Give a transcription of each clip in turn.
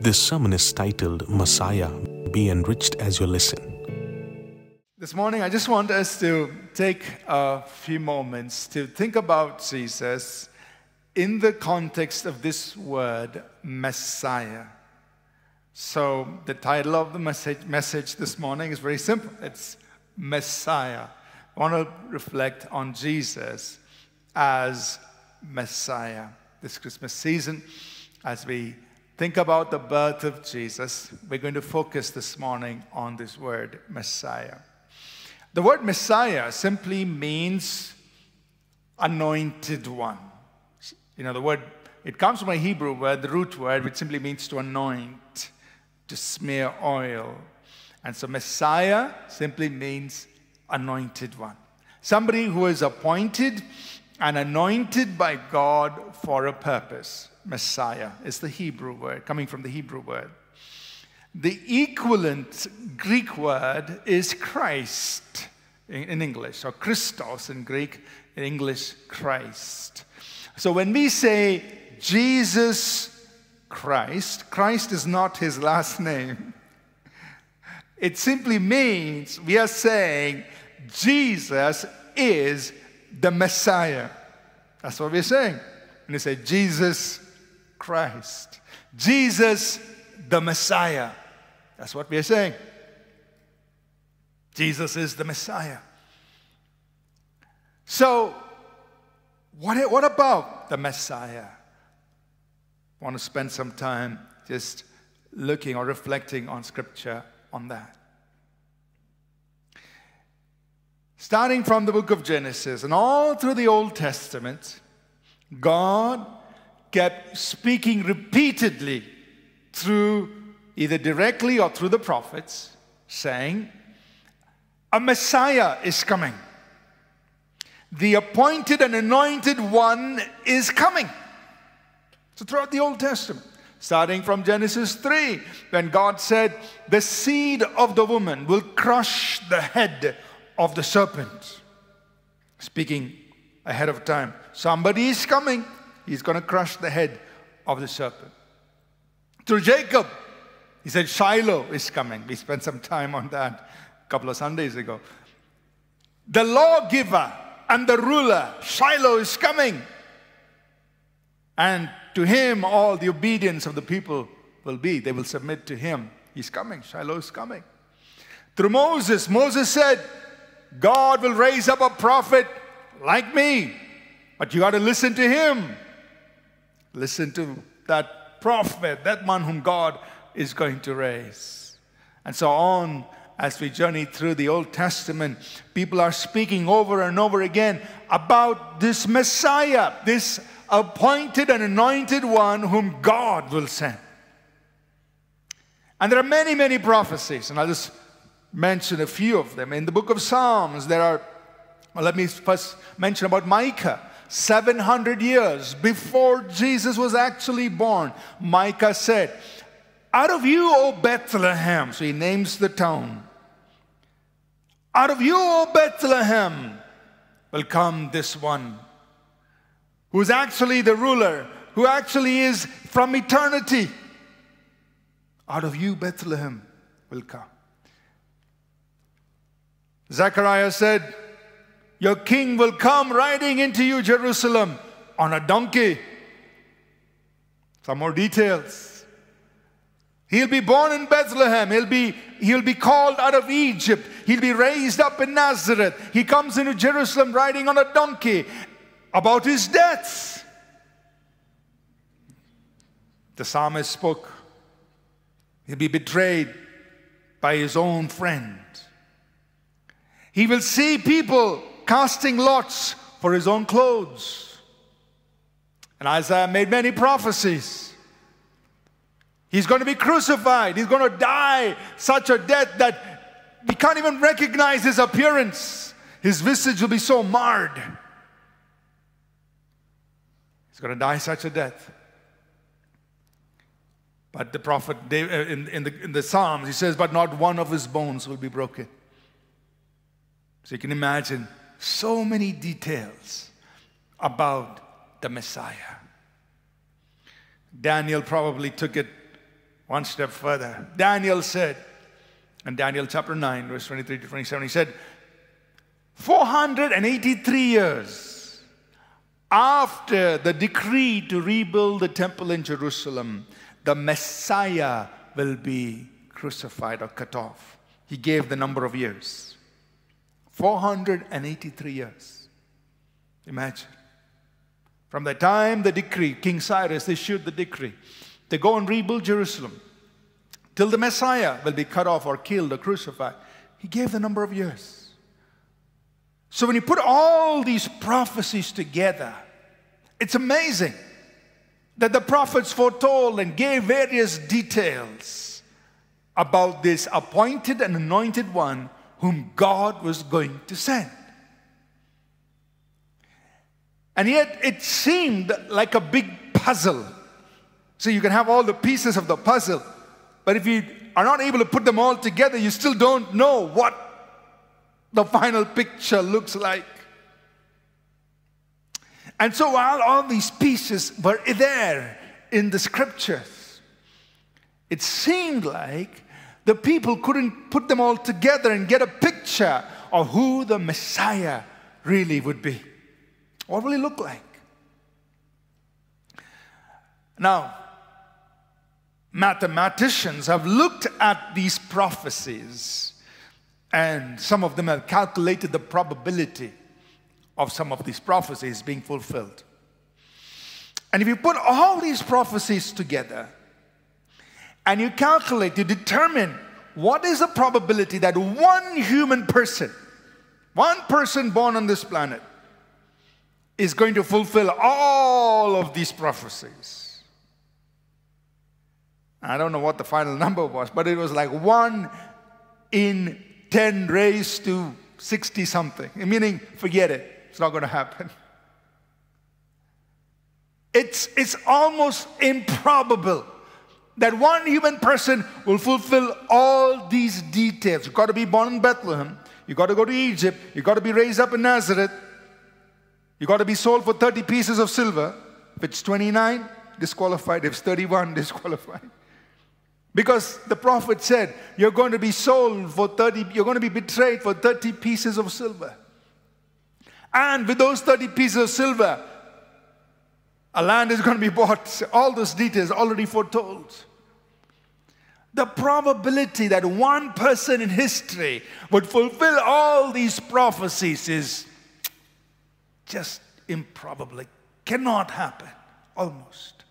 This sermon is titled Messiah. Be enriched as you listen. This morning, I just want us to take a few moments to think about Jesus in the context of this word, Messiah. So, the title of the message, message this morning is very simple it's Messiah. I want to reflect on Jesus as Messiah. This Christmas season, as we think about the birth of Jesus, we're going to focus this morning on this word, Messiah. The word Messiah simply means anointed one. You know, the word, it comes from a Hebrew word, the root word, which simply means to anoint, to smear oil. And so Messiah simply means anointed one. Somebody who is appointed and anointed by God for a purpose. Messiah is the Hebrew word, coming from the Hebrew word. The equivalent Greek word is Christ in English, or Christos in Greek, in English, Christ. So when we say Jesus Christ, Christ is not his last name. It simply means we are saying Jesus is the Messiah. That's what we're saying. And you say Jesus Christ, Jesus the Messiah. That's what we're saying. Jesus is the Messiah. So, what, what about the Messiah? I want to spend some time just looking or reflecting on Scripture on that. Starting from the book of Genesis and all through the Old Testament, God kept speaking repeatedly through either directly or through the prophets, saying, A Messiah is coming. The appointed and anointed one is coming. So, throughout the Old Testament, starting from Genesis 3, when God said, The seed of the woman will crush the head of the serpent. Speaking ahead of time, somebody is coming, he's going to crush the head of the serpent. Through Jacob, he said, Shiloh is coming. We spent some time on that a couple of Sundays ago. The lawgiver and the ruler, Shiloh is coming. And to him, all the obedience of the people will be. They will submit to him. He's coming. Shiloh is coming. Through Moses, Moses said, God will raise up a prophet like me, but you got to listen to him. Listen to that prophet, that man whom God is going to raise. And so on as we journey through the Old Testament, people are speaking over and over again about this Messiah, this appointed and anointed one whom God will send. And there are many, many prophecies, and I'll just mention a few of them. In the book of Psalms, there are, well, let me first mention about Micah. 700 years before Jesus was actually born, Micah said, Out of you, O Bethlehem, so he names the town, out of you, O Bethlehem, will come this one who's actually the ruler, who actually is from eternity. Out of you, Bethlehem, will come. Zechariah said, Your king will come riding into you, Jerusalem, on a donkey. Some more details. He'll be born in Bethlehem. He'll be, he'll be called out of Egypt. He'll be raised up in Nazareth. He comes into Jerusalem riding on a donkey. About his death, the psalmist spoke. He'll be betrayed by his own friend. He will see people casting lots for his own clothes. And Isaiah made many prophecies. He's going to be crucified. He's going to die such a death that we can't even recognize his appearance. His visage will be so marred. He's going to die such a death. But the prophet, uh, in, in, the, in the Psalms, he says, But not one of his bones will be broken. So you can imagine so many details about the Messiah. Daniel probably took it One step further. Daniel said, in Daniel chapter 9, verse 23 to 27, he said, 483 years after the decree to rebuild the temple in Jerusalem, the Messiah will be crucified or cut off. He gave the number of years 483 years. Imagine. From the time the decree, King Cyrus issued the decree to go and rebuild Jerusalem, till the Messiah will be cut off or killed or crucified, he gave the number of years. So when you put all these prophecies together, it's amazing that the prophets foretold and gave various details about this appointed and anointed one whom God was going to send. And yet it seemed like a big puzzle. So you can have all the pieces of the puzzle, but if you are not able to put them all together, you still don't know what the final picture looks like. And so while all these pieces were there in the scriptures, it seemed like the people couldn't put them all together and get a picture of who the Messiah really would be. What will he look like? Now, mathematicians have looked at these prophecies and some of them have calculated the probability of some of these prophecies being fulfilled. And if you put all these prophecies together and you calculate, you determine what is the probability that one human person, one person born on this planet, is going to fulfill all of these prophecies. I don't know what the final number was, but it was like one in 10 raised to 60 something, meaning forget it. It's not going to happen. It's, it's almost improbable that one human person will fulfill all these details. You've got to be born in Bethlehem. You've got to go to Egypt. You've got to be raised up in Nazareth. You've got to be sold for 30 pieces of silver. If it's 29, disqualified. If it's 31, disqualified. Because the prophet said, You're going to be sold for 30, you're going to be betrayed for 30 pieces of silver. And with those 30 pieces of silver, a land is going to be bought. All those details already foretold. The probability that one person in history would fulfill all these prophecies is just improbable. It cannot happen, almost.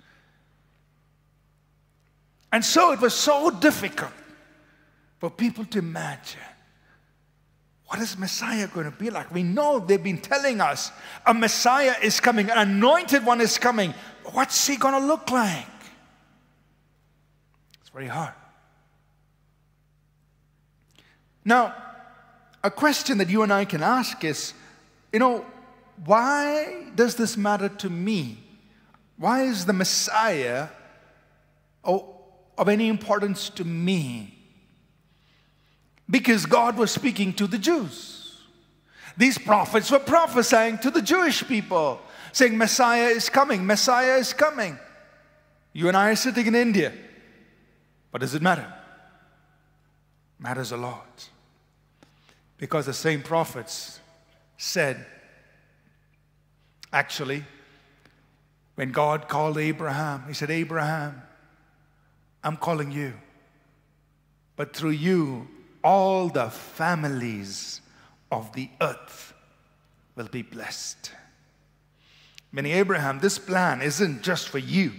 And so it was so difficult for people to imagine what is Messiah going to be like? We know they've been telling us a Messiah is coming, an anointed one is coming. What's he going to look like? It's very hard. Now, a question that you and I can ask is you know, why does this matter to me? Why is the Messiah of any importance to me? Because God was speaking to the Jews. These prophets were prophesying to the Jewish people, saying, Messiah is coming, Messiah is coming. You and I are sitting in India. But does it matter? Matters a lot. Because the same prophets said, actually, when God called Abraham, He said, Abraham, I'm calling you. But through you, all the families of the earth will be blessed. Meaning, Abraham, this plan isn't just for you.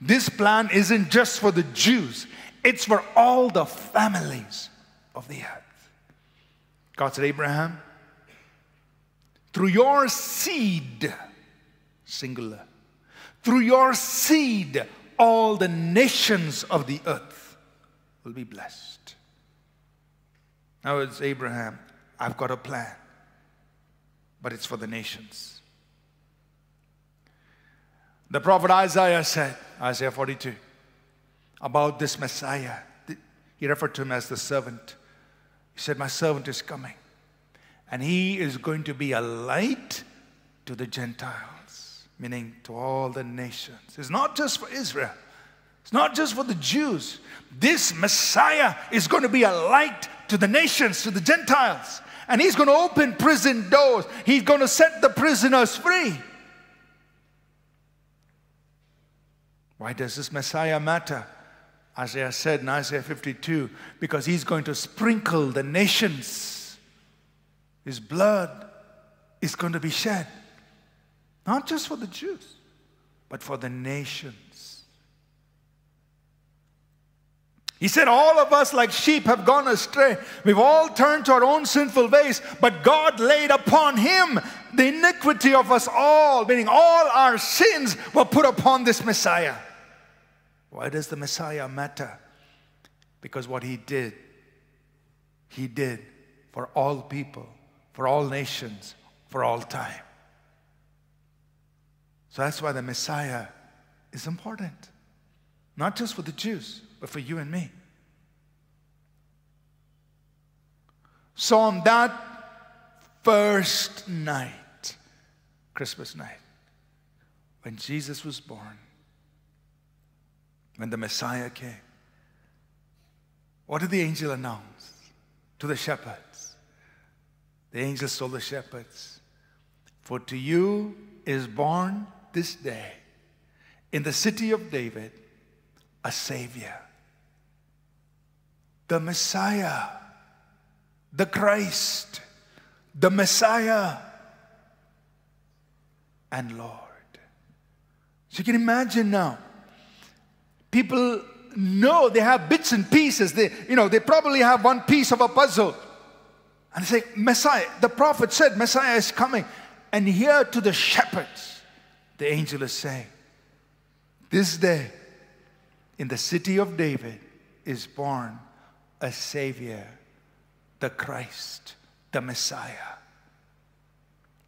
This plan isn't just for the Jews, it's for all the families of the earth. God said, Abraham, through your seed, singular, through your seed, all the nations of the earth will be blessed. Now it's Abraham, I've got a plan, but it's for the nations. The prophet Isaiah said, Isaiah 42, about this Messiah. He referred to him as the servant. He said, My servant is coming, and he is going to be a light to the Gentiles, meaning to all the nations. It's not just for Israel, It's not just for the Jews. This Messiah is going to be a light to the nations, to the Gentiles. And he's going to open prison doors. He's going to set the prisoners free. Why does this Messiah matter? Isaiah said in Isaiah 52 because he's going to sprinkle the nations. His blood is going to be shed, not just for the Jews, but for the nations. He said, All of us, like sheep, have gone astray. We've all turned to our own sinful ways, but God laid upon him the iniquity of us all, meaning all our sins were put upon this Messiah. Why does the Messiah matter? Because what he did, he did for all people, for all nations, for all time. So that's why the Messiah is important. Not just for the Jews, but for you and me. So on that first night, Christmas night, when Jesus was born, when the Messiah came, what did the angel announce to the shepherds? The angel told the shepherds, For to you is born this day in the city of David a Savior, the Messiah, the Christ, the Messiah, and Lord. So you can imagine now people know they have bits and pieces. They, you know, they probably have one piece of a puzzle. And they say, Messiah, the prophet said Messiah is coming. And here to the shepherds, the angel is saying, This day in the city of David is born a Savior, the Christ, the Messiah,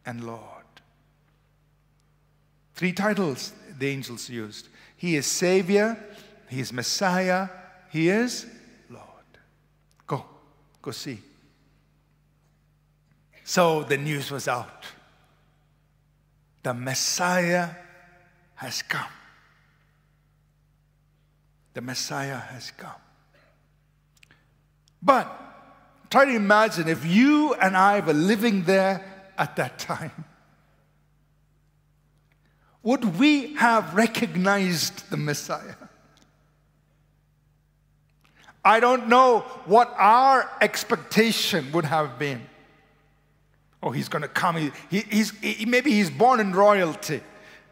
and Lord. Three titles the angels used He is Savior, he is Messiah. He is Lord. Go, go see. So the news was out. The Messiah has come. The Messiah has come. But try to imagine if you and I were living there at that time. Would we have recognized the Messiah? I don't know what our expectation would have been. Oh, he's going to come. He, he, he's, he, maybe he's born in royalty.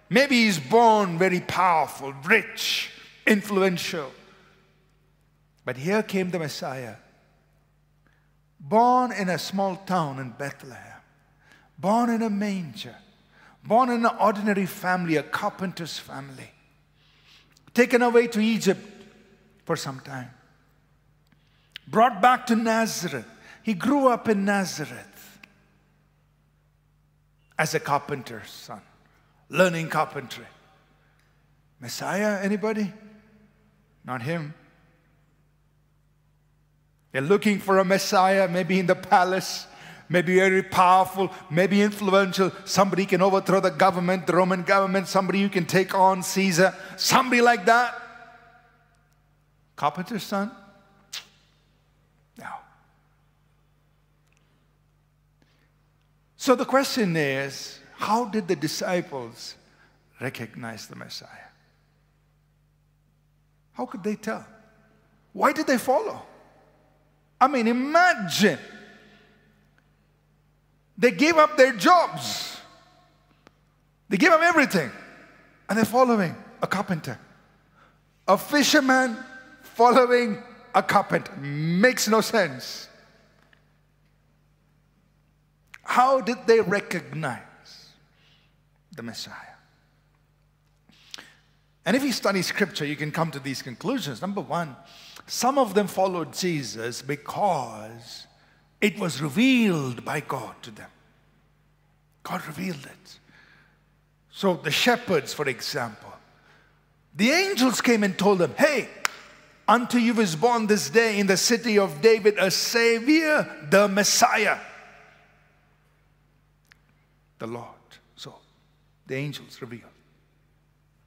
Maybe he's born very powerful, rich, influential. But here came the Messiah, born in a small town in Bethlehem, born in a manger, born in an ordinary family, a carpenter's family, taken away to Egypt for some time brought back to Nazareth. He grew up in Nazareth as a carpenter's son, learning carpentry. Messiah, anybody? Not him. They're looking for a Messiah, maybe in the palace, maybe very powerful, maybe influential. Somebody can overthrow the government, the Roman government, somebody you can take on Caesar, somebody like that. Carpenter's son? No. So the question is how did the disciples recognize the Messiah? How could they tell? Why did they follow? I mean, imagine they gave up their jobs, they gave up everything, and they're following a carpenter. A fisherman following a carpenter makes no sense. How did they recognize the Messiah? And if you study scripture, you can come to these conclusions. Number one, some of them followed Jesus because it was revealed by God to them. God revealed it. So the shepherds, for example, the angels came and told them, Hey, unto you is born this day in the city of David a Savior, the Messiah the Lord. So the angels revealed,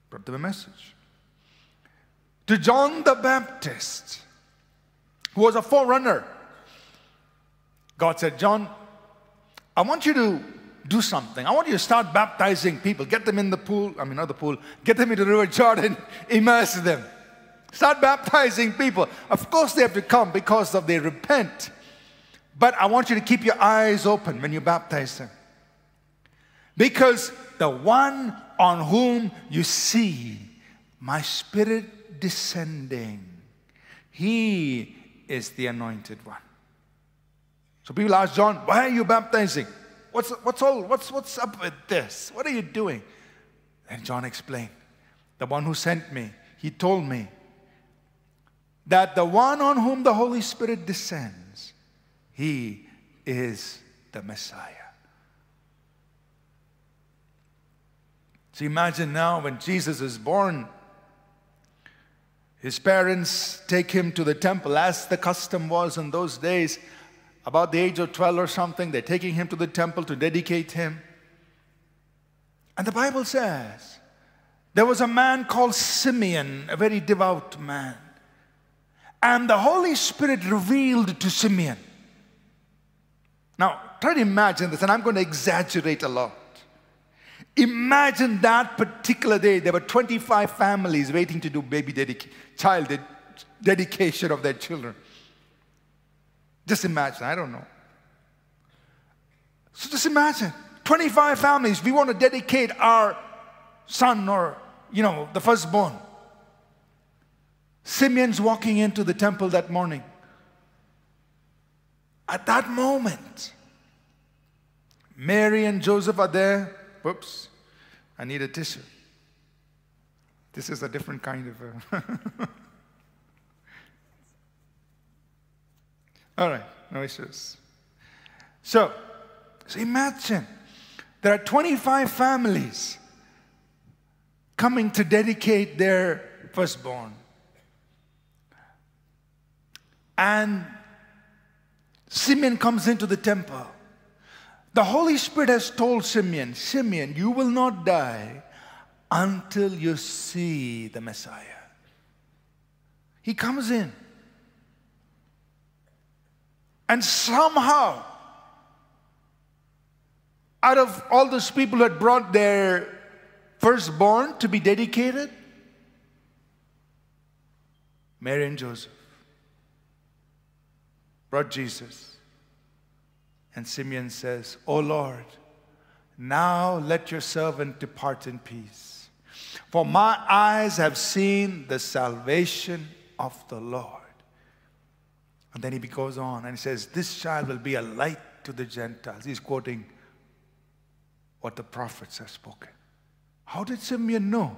brought them a message. To John the Baptist, who was a forerunner. God said, John, I want you to do something. I want you to start baptizing people. Get them in the pool, I mean, not the pool, get them into the river Jordan, immerse them. Start baptizing people. Of course, they have to come because of they repent. But I want you to keep your eyes open when you baptize them. Because the one on whom you see my spirit descending, he is the anointed one. So people ask John, why are you baptizing? What's, what's, all, what's, what's up with this? What are you doing? And John explained, the one who sent me, he told me that the one on whom the Holy Spirit descends, he is the Messiah. So imagine now when Jesus is born, his parents take him to the temple, as the custom was in those days. About the age of 12 or something, they're taking him to the temple to dedicate him. And the Bible says there was a man called Simeon, a very devout man. And the Holy Spirit revealed to Simeon. Now, try to imagine this, and I'm going to exaggerate a lot. Imagine that particular day, there were 25 families waiting to do baby child ded- dedication of their children. Just imagine, I don't know. So just imagine 25 families, we want to dedicate our son or, you know, the firstborn. Simeon's walking into the temple that morning. At that moment, Mary and Joseph are there. Whoops, I need a tissue. This is a different kind of uh, a. All right, no issues. So, so imagine there are 25 families coming to dedicate their firstborn. And Simeon comes into the temple. The Holy Spirit has told Simeon, Simeon, you will not die until you see the Messiah. He comes in. And somehow, out of all those people who had brought their firstborn to be dedicated, Mary and Joseph brought Jesus. And Simeon says, O Lord, now let your servant depart in peace. For my eyes have seen the salvation of the Lord. And then he goes on and he says, This child will be a light to the Gentiles. He's quoting what the prophets have spoken. How did Simeon know?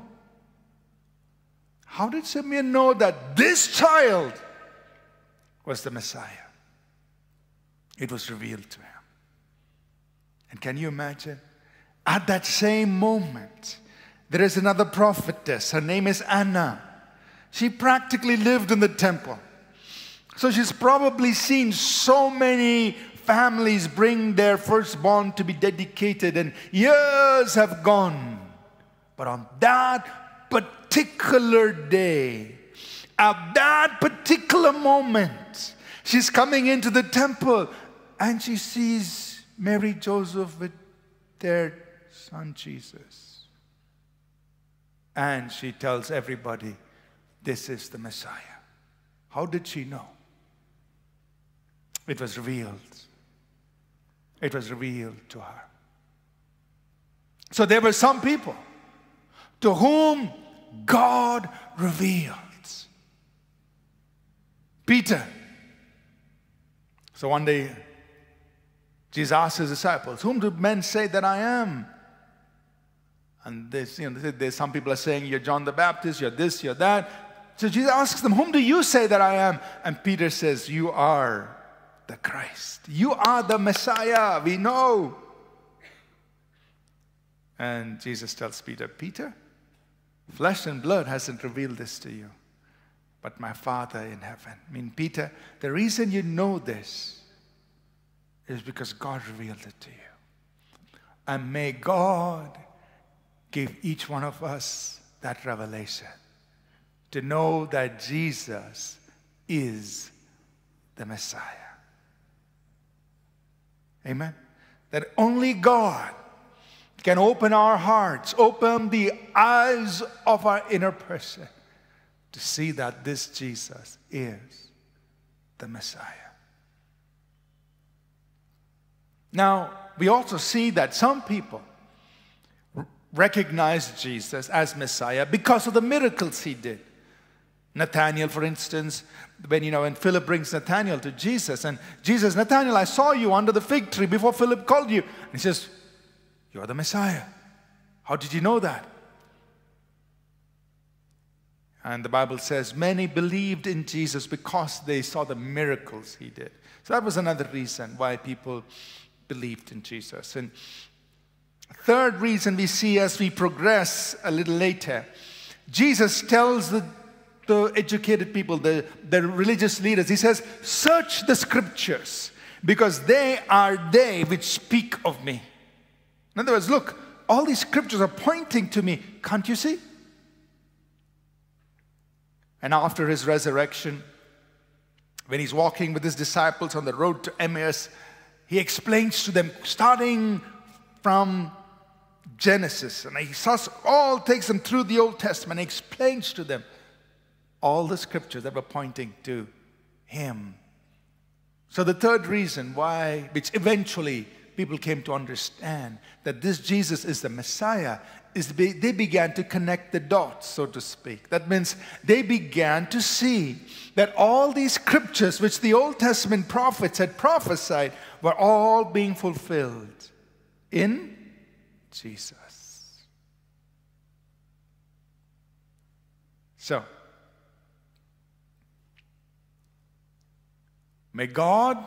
How did Simeon know that this child was the Messiah? It was revealed to him. And can you imagine? At that same moment, there is another prophetess. Her name is Anna. She practically lived in the temple. So she's probably seen so many families bring their firstborn to be dedicated, and years have gone. But on that particular day, at that particular moment, she's coming into the temple and she sees Mary Joseph with their son Jesus. And she tells everybody, This is the Messiah. How did she know? It was revealed. It was revealed to her. So there were some people to whom God revealed. Peter. So one day Jesus asked his disciples, Whom do men say that I am? And this, you know, there's some people are saying, You're John the Baptist, you're this, you're that. So Jesus asks them, Whom do you say that I am? And Peter says, You are the Christ. You are the Messiah. We know. And Jesus tells Peter, Peter, flesh and blood hasn't revealed this to you, but my Father in heaven. I mean, Peter, the reason you know this is because God revealed it to you. And may God give each one of us that revelation to know that Jesus is the Messiah. Amen. That only God can open our hearts, open the eyes of our inner person to see that this Jesus is the Messiah. Now, we also see that some people recognized Jesus as Messiah because of the miracles he did. Nathaniel, for instance, when you know when Philip brings Nathaniel to Jesus, and Jesus, Nathaniel, I saw you under the fig tree before Philip called you. And he says, You're the Messiah. How did you know that? And the Bible says many believed in Jesus because they saw the miracles he did. So that was another reason why people believed in Jesus. And third reason we see as we progress a little later, Jesus tells the, the educated people, the, the religious leaders, he says, Search the scriptures because they are they which speak of me. In other words, look, all these scriptures are pointing to me. Can't you see? And after his resurrection, when he's walking with his disciples on the road to Emmaus, he explains to them, starting from Genesis, and he all takes them through the Old Testament, he explains to them all the scriptures that were pointing to him. So, the third reason why, which eventually people came to understand that this Jesus is the Messiah, is they began to connect the dots, so to speak. That means they began to see that all these scriptures which the Old Testament prophets had prophesied were all being fulfilled in Jesus. So, may God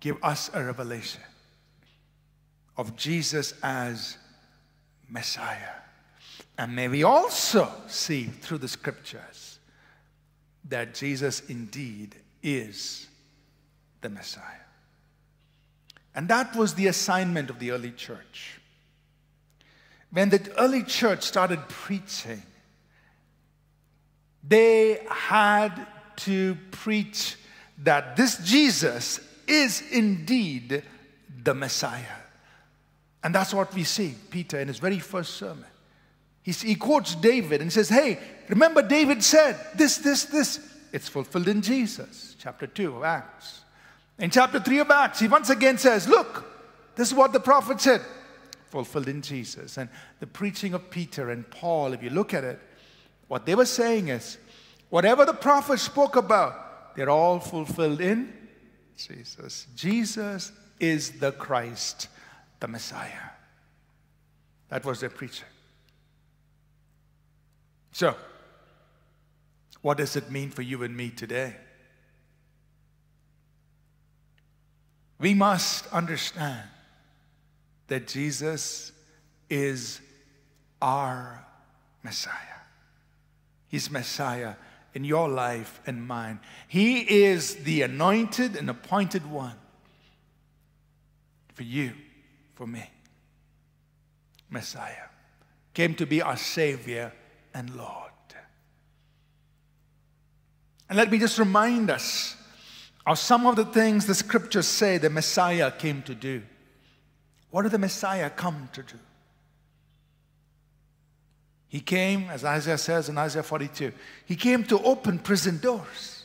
give us a revelation of Jesus as Messiah. And may we also see through the scriptures that Jesus indeed is the Messiah. And that was the assignment of the early church. When the early church started preaching, they had to preach that this Jesus is indeed the Messiah. And that's what we see Peter in his very first sermon. He, quotes David and says, Hey, remember David said this, this, this. It's fulfilled in Jesus, chapter 2 of Acts. In chapter 3 of Acts, he once again says, Look, this is what the prophet said, fulfilled in Jesus. And the preaching of Peter and Paul, if you look at it, what they were saying is, whatever the prophet spoke about, they're all fulfilled in Jesus. Jesus is the Christ the Messiah. That was their preaching. So, what does it mean for you and me today? We must understand that Jesus is our Messiah. He's Messiah in your life and mine. He is the anointed and appointed one for you for me. Messiah came to be our Savior and Lord. And let me just remind us of some of the things the scriptures say the Messiah came to do. What did the Messiah come to do? He came, as Isaiah says in Isaiah 42, he came to open prison doors.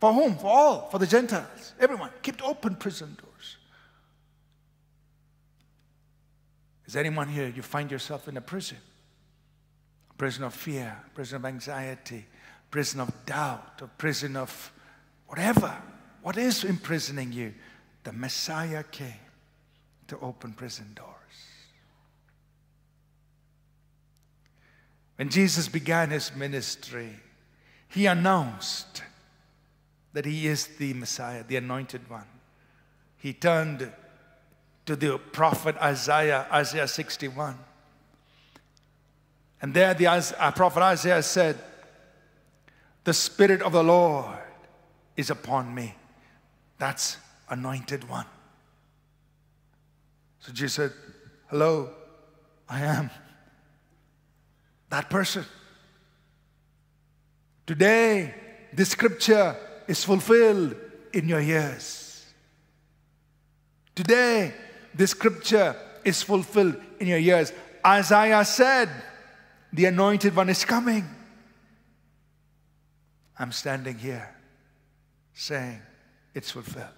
For whom? For all, for the Gentiles, everyone. Keep open prison doors. Is anyone here, you find yourself in a prison? A prison of fear, a prison of anxiety, prison of doubt, a prison of whatever. What is imprisoning you? The Messiah came to open prison doors. When Jesus began his ministry, he announced that he is the Messiah, the anointed one. He turned to the prophet Isaiah, Isaiah 61. And there the uh, prophet Isaiah said, The Spirit of the Lord is upon me. That's anointed one. So Jesus said, Hello, I am that person. Today, this scripture is fulfilled in your ears. Today, this scripture is fulfilled in your ears. Isaiah said, The anointed one is coming. I'm standing here saying, It's fulfilled.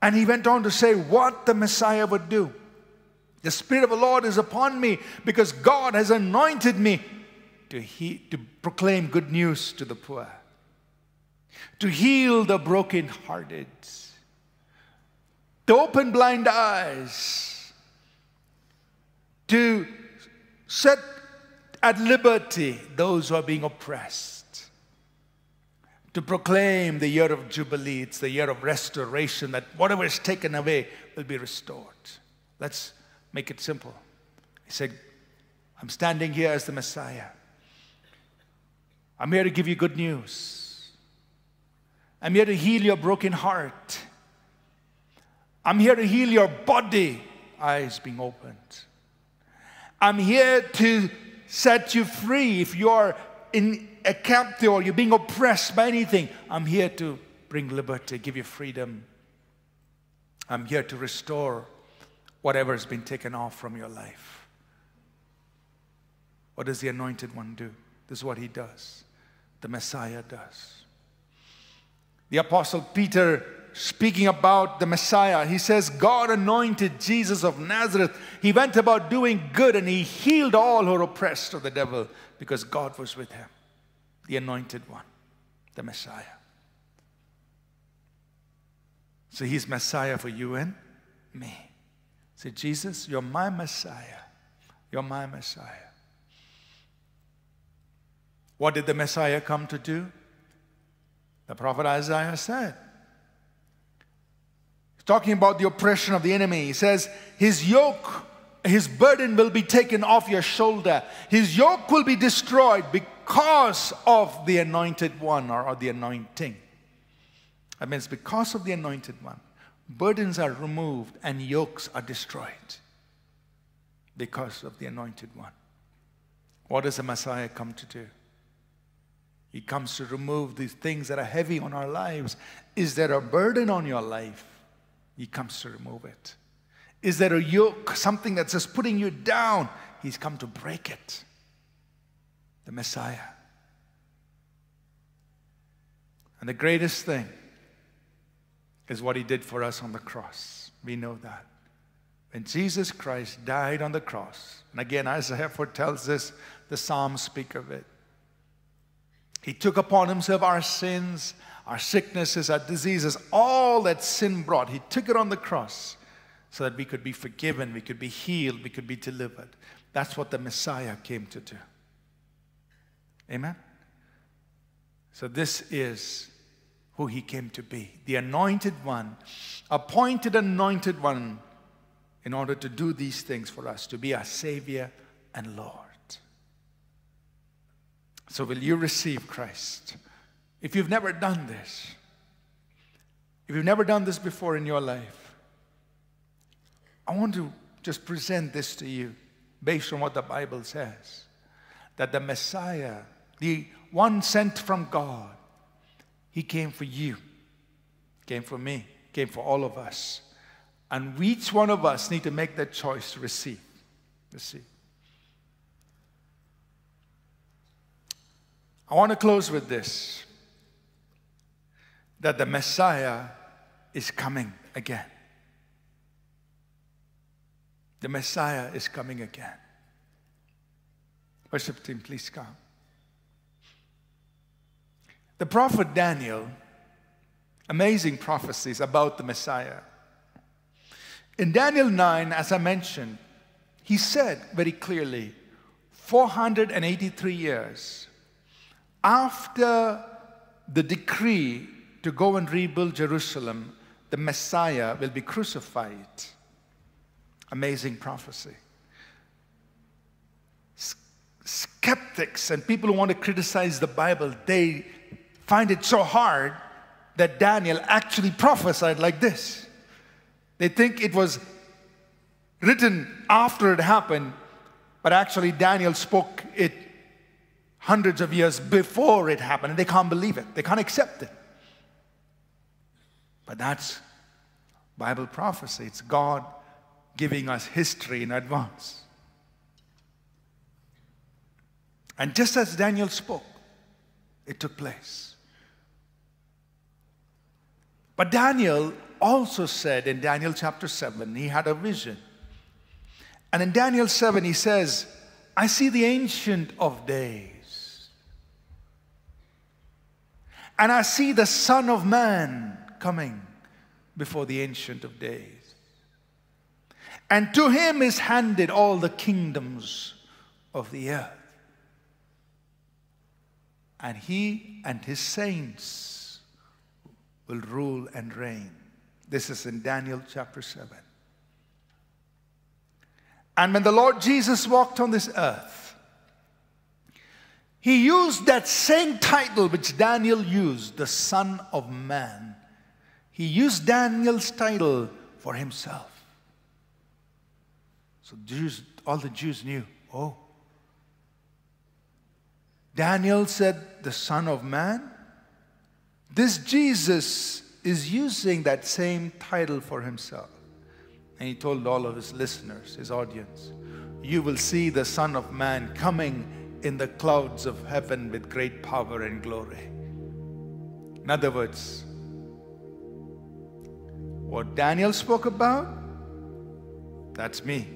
And he went on to say what the Messiah would do. The Spirit of the Lord is upon me because God has anointed me to, he, to proclaim good news to the poor, to heal the brokenhearted, to open blind eyes, to set at liberty those who are being oppressed, to proclaim the year of Jubilee. It's the year of restoration, that whatever is taken away will be restored. Let's make it simple. He said, I'm standing here as the Messiah. I'm here to give you good news. I'm here to heal your broken heart. I'm here to heal your body, eyes being opened. I'm here to set you free if you're in a captive or you're being oppressed by anything. I'm here to bring liberty, give you freedom. I'm here to restore whatever has been taken off from your life. What does the anointed one do? This is what he does the Messiah does. The Apostle Peter, speaking about the Messiah, he says, God anointed Jesus of Nazareth. He went about doing good and he healed all who were oppressed of the devil because God was with him, the anointed one, the Messiah. So he's Messiah for you and me. Say, Jesus, you're my Messiah. You're my Messiah. What did the Messiah come to do? The prophet Isaiah said. He's talking about the oppression of the enemy. He says, His yoke, his burden will be taken off your shoulder. His yoke will be destroyed because of the anointed one or, or the anointing. That means because of the anointed one, burdens are removed and yokes are destroyed because of the anointed one. What does the Messiah come to do? He comes to remove these things that are heavy on our lives. Is there a burden on your life? He comes to remove it. Is there a yoke, something that's just putting you down? He's come to break it. The Messiah. And the greatest thing is what he did for us on the cross. We know that. When Jesus Christ died on the cross, and again, Isaiah foretells this, the Psalms speak of it. He took upon himself our sins, our sicknesses, our diseases, all that sin brought. He took it on the cross so that we could be forgiven, we could be healed, we could be delivered. That's what the Messiah came to do. Amen? So, this is who he came to be the anointed one, appointed anointed one, in order to do these things for us, to be our Savior and Lord. So, will you receive Christ? If you've never done this, if you've never done this before in your life, I want to just present this to you based on what the Bible says that the Messiah, the one sent from God, he came for you, came for me, came for all of us. And each one of us need to make that choice to receive. Receive. I want to close with this that the Messiah is coming again. The Messiah is coming again. Worship team, please come. The prophet Daniel, amazing prophecies about the Messiah. In Daniel 9, as I mentioned, he said very clearly 483 years after the decree to go and rebuild Jerusalem, the Messiah will be crucified. Amazing prophecy. Skeptics and people who want to criticize the Bible, they find it so hard that Daniel actually prophesied like this. They think it was written after it happened, But actually, Daniel spoke it hundreds of years before it happened, and they can't believe it. They can't accept it. But that's Bible prophecy. It's God giving us history in advance. And just as Daniel spoke, it took place. But Daniel also said in Daniel chapter 7, he had a vision. And in Daniel 7, he says, I see the Ancient of Days. And I see the Son of Man coming before the Ancient of Days. And to him is handed all the kingdoms of the earth. And he and his saints will rule and reign. This is in Daniel chapter 7. And when the Lord Jesus walked on this earth, he used that same title which Daniel used, the Son of Man. He used Daniel's title for himself. So Jews, all the Jews knew, oh, Daniel said, the Son of Man. This Jesus is using that same title for himself. And he told all of his listeners, his audience, You will see the Son of Man coming in the clouds of heaven with great power and glory. In other words, what Daniel spoke about, that's me.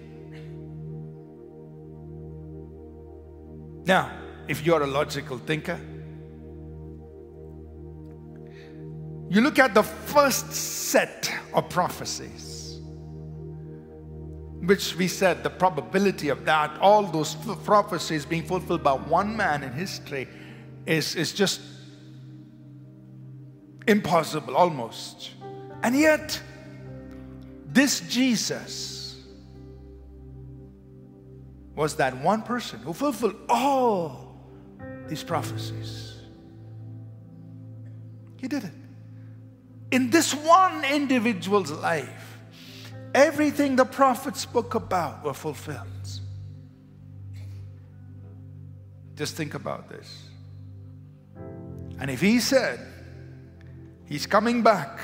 Now, if you're a logical thinker, you look at the first set of prophecies, which we said the probability of that, all those prophecies being fulfilled by one man in history, is, is just impossible almost. And yet, this Jesus, was that one person who fulfilled all these prophecies. He did it. In this one individual's life, everything the prophet spoke about were fulfilled. Just think about this. And if he said he's coming back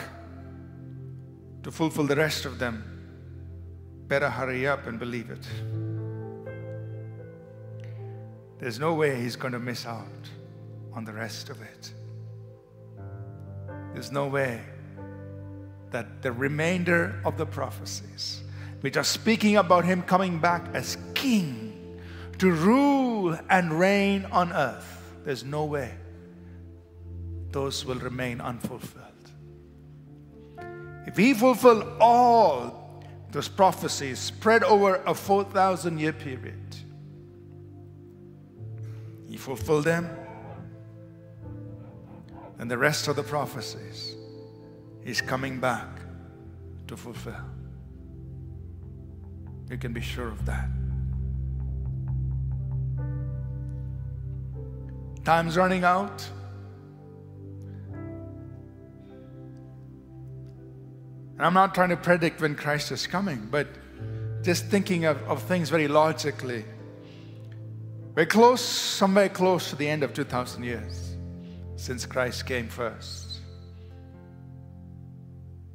to fulfill the rest of them, better hurry up and believe it. There's no way he's going to miss out on the rest of it. There's no way that the remainder of the prophecies, which are speaking about him coming back as king to rule and reign on earth, there's no way those will remain unfulfilled. If he fulfilled all those prophecies spread over a 4,000 year period, he fulfill them. And the rest of the prophecies, He's coming back to fulfill. You can be sure of that. Time's running out. And I'm not trying to predict when Christ is coming, but just thinking of, of things very logically. We're close, somewhere close to the end of 2,000 years since Christ came first.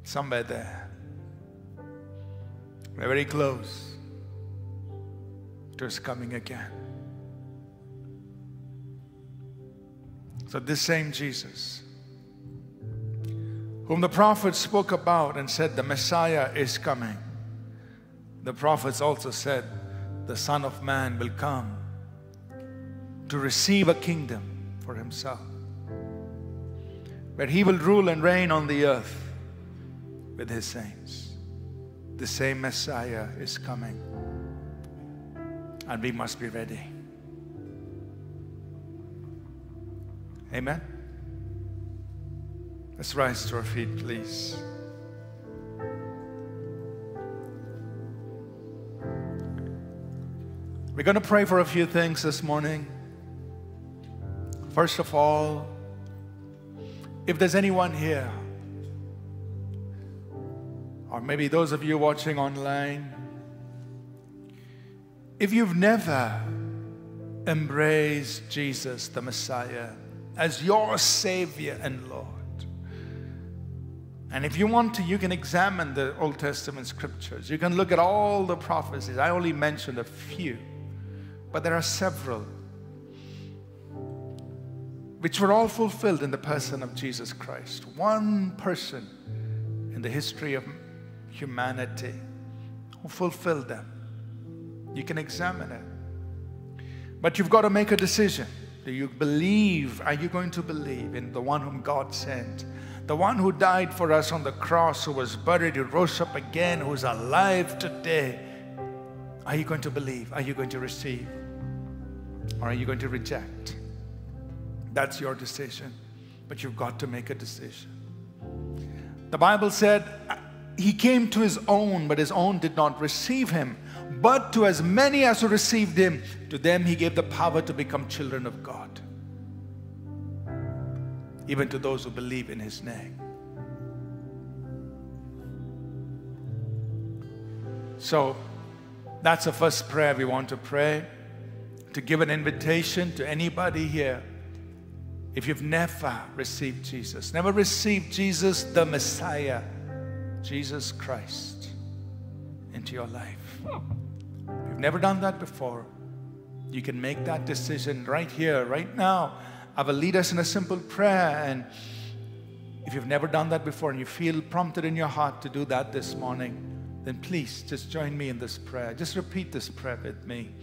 Somewhere there. We're very close to His coming again. So, this same Jesus, whom the prophets spoke about and said, The Messiah is coming, the prophets also said, The Son of Man will come to receive a kingdom for himself, where he will rule and reign on the earth with his saints. The same Messiah is coming, and we must be ready. Amen. Let's rise to our feet, please. We're going to pray for a few things this morning. First of all, if there's anyone here, or maybe those of you watching online, If you've never embraced Jesus, the Messiah, as your Savior and Lord, and if you want to, you can examine the Old Testament scriptures. You can look at all the prophecies. I only mentioned a few, but there are several which were all fulfilled in the person of Jesus Christ. One person in the history of humanity who fulfilled them. You can examine it. But you've got to make a decision. Do you believe? Are you going to believe in the one whom God sent? The one who died for us on the cross, who was buried, who rose up again, who's alive today. Are you going to believe? Are you going to receive? Or are you going to reject? That's your decision. But you've got to make a decision. The Bible said, He came to His own, but His own did not receive Him. But to as many as received Him, to them He gave the power to become children of God even to those who believe in his name. So that's the first prayer we want to pray to give an invitation to anybody here. If you've never received Jesus, never received Jesus, the Messiah, Jesus Christ, into your life. If you've never done that before, you can make that decision right here, right now I will lead us in a simple prayer. And if you've never done that before and you feel prompted in your heart to do that this morning, then please just join me in this prayer. Just repeat this prayer with me.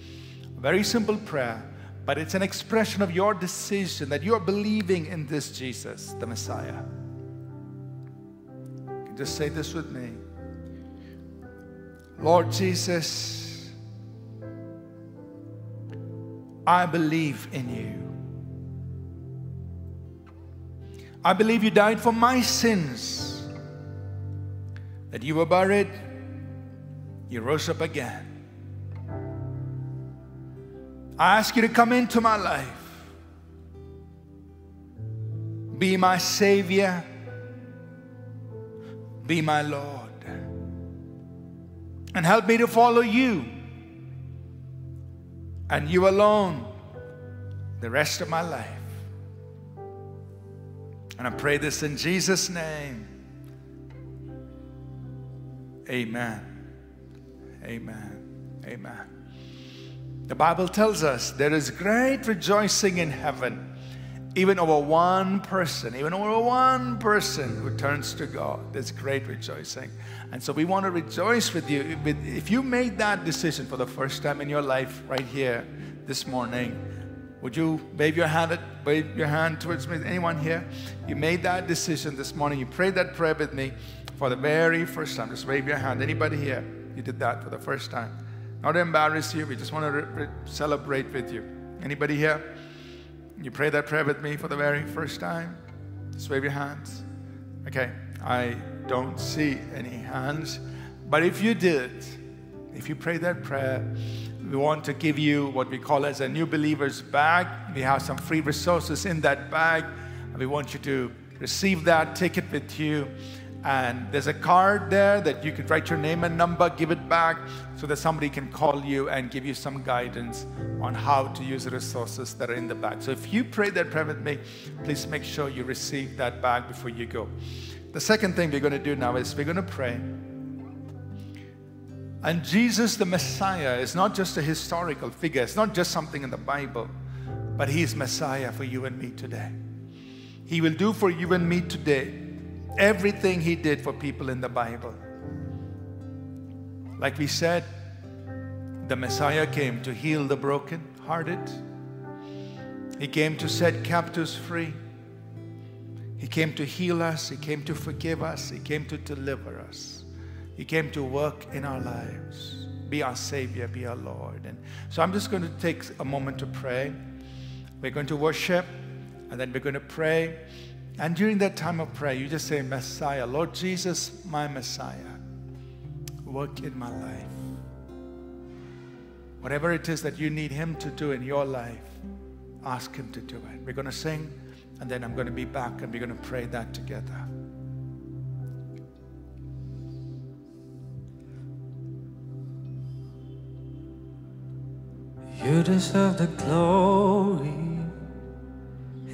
A very simple prayer, but it's an expression of your decision that you're believing in this Jesus, the Messiah. Just say this with me Lord Jesus, I believe in you. I believe you died for my sins, that you were buried, you rose up again. I ask you to come into my life, be my Savior, be my Lord, and help me to follow you and you alone the rest of my life. And I pray this in Jesus' name. Amen. Amen. Amen. The Bible tells us there is great rejoicing in heaven, even over one person, even over one person who turns to God. There's great rejoicing. And so we want to rejoice with you. If you made that decision for the first time in your life right here this morning, would you wave your hand, wave your hand towards me? Anyone here? You made that decision this morning. You prayed that prayer with me for the very first time. Just wave your hand. Anybody here? You did that for the first time. Not to embarrass you. We just want to re- re- celebrate with you. Anybody here? You pray that prayer with me for the very first time? Just wave your hands. Okay. I don't see any hands. But if you did, if you prayed that prayer, we want to give you what we call as a new believer's bag. We have some free resources in that bag. And We want you to receive that, take it with you. And there's a card there that you could write your name and number, give it back so that somebody can call you and give you some guidance on how to use the resources that are in the bag. So if you pray that prayer with me, please make sure you receive that bag before you go. The second thing we're going to do now is we're going to pray and Jesus, the Messiah, is not just a historical figure, it's not just something in the Bible, but He is Messiah for you and me today. He will do for you and me today everything He did for people in the Bible. Like we said, the Messiah came to heal the broken-hearted. He came to set captives free. He came to heal us. He came to forgive us. He came to deliver us. He came to work in our lives, be our Savior, be our Lord. And so I'm just going to take a moment to pray. We're going to worship, and then we're going to pray. And during that time of prayer, you just say, Messiah, Lord Jesus, my Messiah, work in my life. Whatever it is that you need Him to do in your life, ask Him to do it. We're going to sing, and then I'm going to be back and we're going to pray that together. You deserve the glory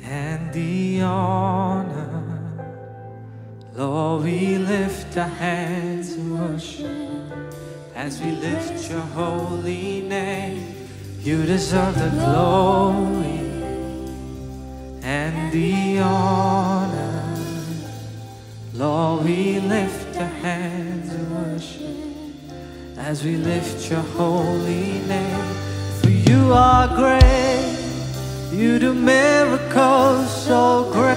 and the honor. We lift our hands in worship as we lift your holy name. You deserve the glory and the honor. Lord, we lift our hands in worship as we lift your holy name. For you are great, you do miracles so great.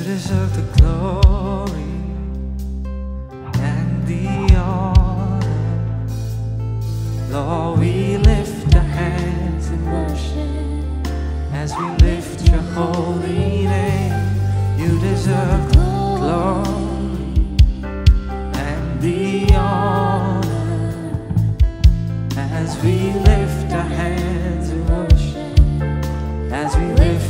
You deserve the glory and the honor. Lord, we lift our hands in worship as we lift your holy name. You deserve the glory and the honor as we lift our hands in worship as we lift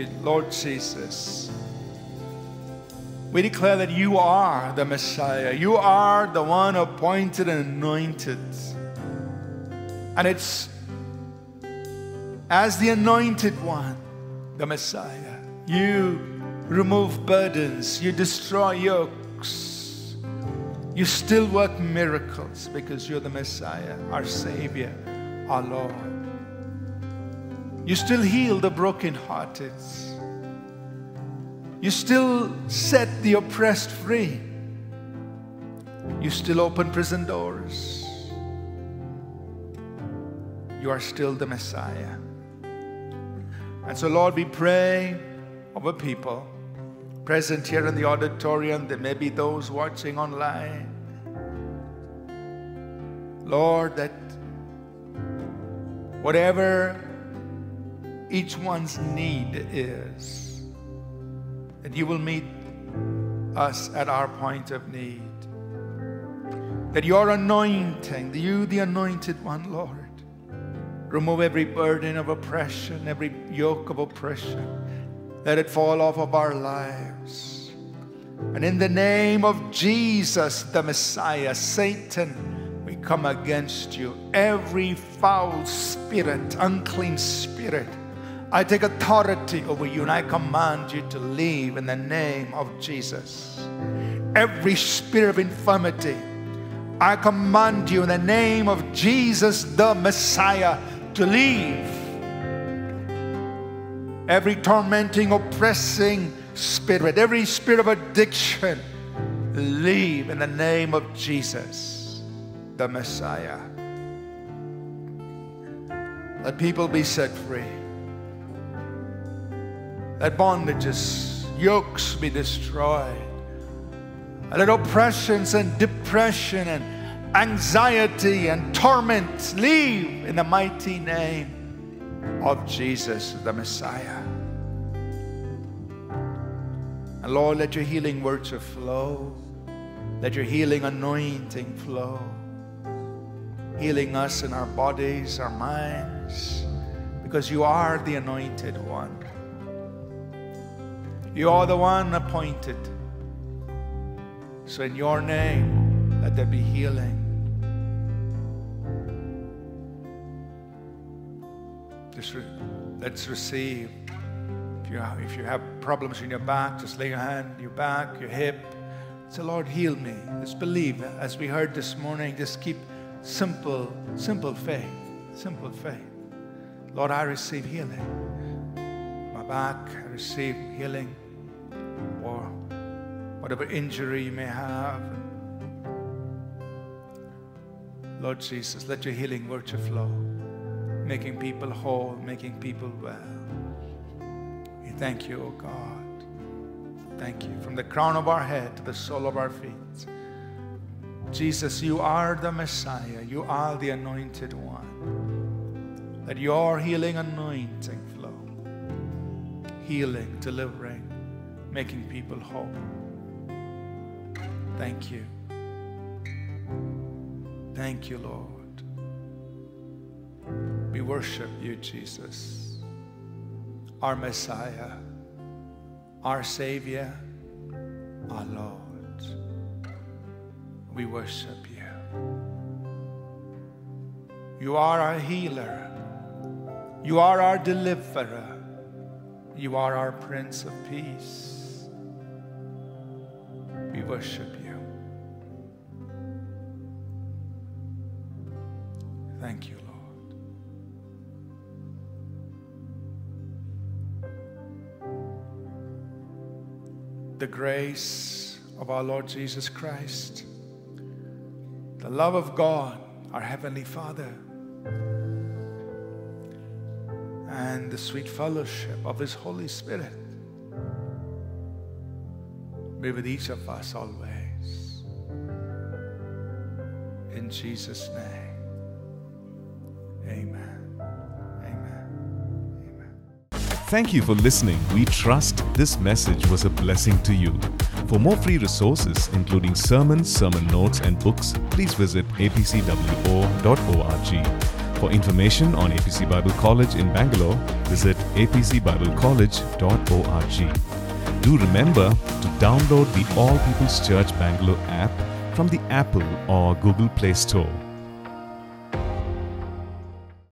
you, Lord Jesus. We declare that you are the Messiah. You are the one appointed and anointed. And it's as the anointed one, the Messiah. You remove burdens, you destroy yokes, you still work miracles because you're the Messiah, our Savior, our Lord. You still heal the brokenhearted. You still set the oppressed free. You still open prison doors. You are still the Messiah. And so, Lord, we pray over people present here in the auditorium. There may be those watching online. Lord, that whatever each one's need is, that you will meet us at our point of need. That your anointing, you, the anointed one, Lord, remove every burden of oppression, every yoke of oppression. Let it fall off of our lives. And in the name of Jesus, the Messiah, Satan, we come against you. Every foul spirit, unclean spirit, I take authority over you and I command you to leave in the name of Jesus. Every spirit of infirmity, I command you in the name of Jesus, the Messiah, to leave. Every tormenting, oppressing spirit, every spirit of addiction, leave in the name of Jesus, the Messiah. Let people be set free. Let bondages, yokes be destroyed. Let oppressions and depression and anxiety and torment leave in the mighty name of Jesus, the Messiah. And Lord, let your healing words flow. Let your healing anointing flow. Healing us in our bodies, our minds, because you are the anointed one. You are the one appointed. So, in your name, let there be healing. Just re- let's receive. If you, have, if you have problems in your back, just lay your hand, your back, your hip. Say, Lord, heal me. Just believe. As we heard this morning, just keep simple, simple faith. Simple faith. Lord, I receive healing. My back, I receive healing. Or whatever injury you may have. Lord Jesus, let your healing virtue flow, making people whole, making people well. We thank you, O God. Thank you. From the crown of our head to the sole of our feet. Jesus, you are the Messiah. You are the anointed one. Let your healing anointing flow. Healing, delivering, making people whole. Thank you. Thank you, Lord. We worship you, Jesus, our Messiah, our Savior, our Lord. We worship you. You are our healer. You are our deliverer. You are our Prince of Peace. Worship you. Thank you, Lord. The grace of our Lord Jesus Christ, the love of God, our Heavenly Father, and the sweet fellowship of His Holy Spirit be with each of us always. In Jesus' name. Amen. Amen. Amen. Thank you for listening. We trust this message was a blessing to you. For more free resources, including sermons, sermon notes, and books, please visit apcwo.org. For information on APC Bible College in Bangalore, visit apcbiblecollege.org. Do remember to download the All People's Church Bangalore app from the Apple or Google Play Store.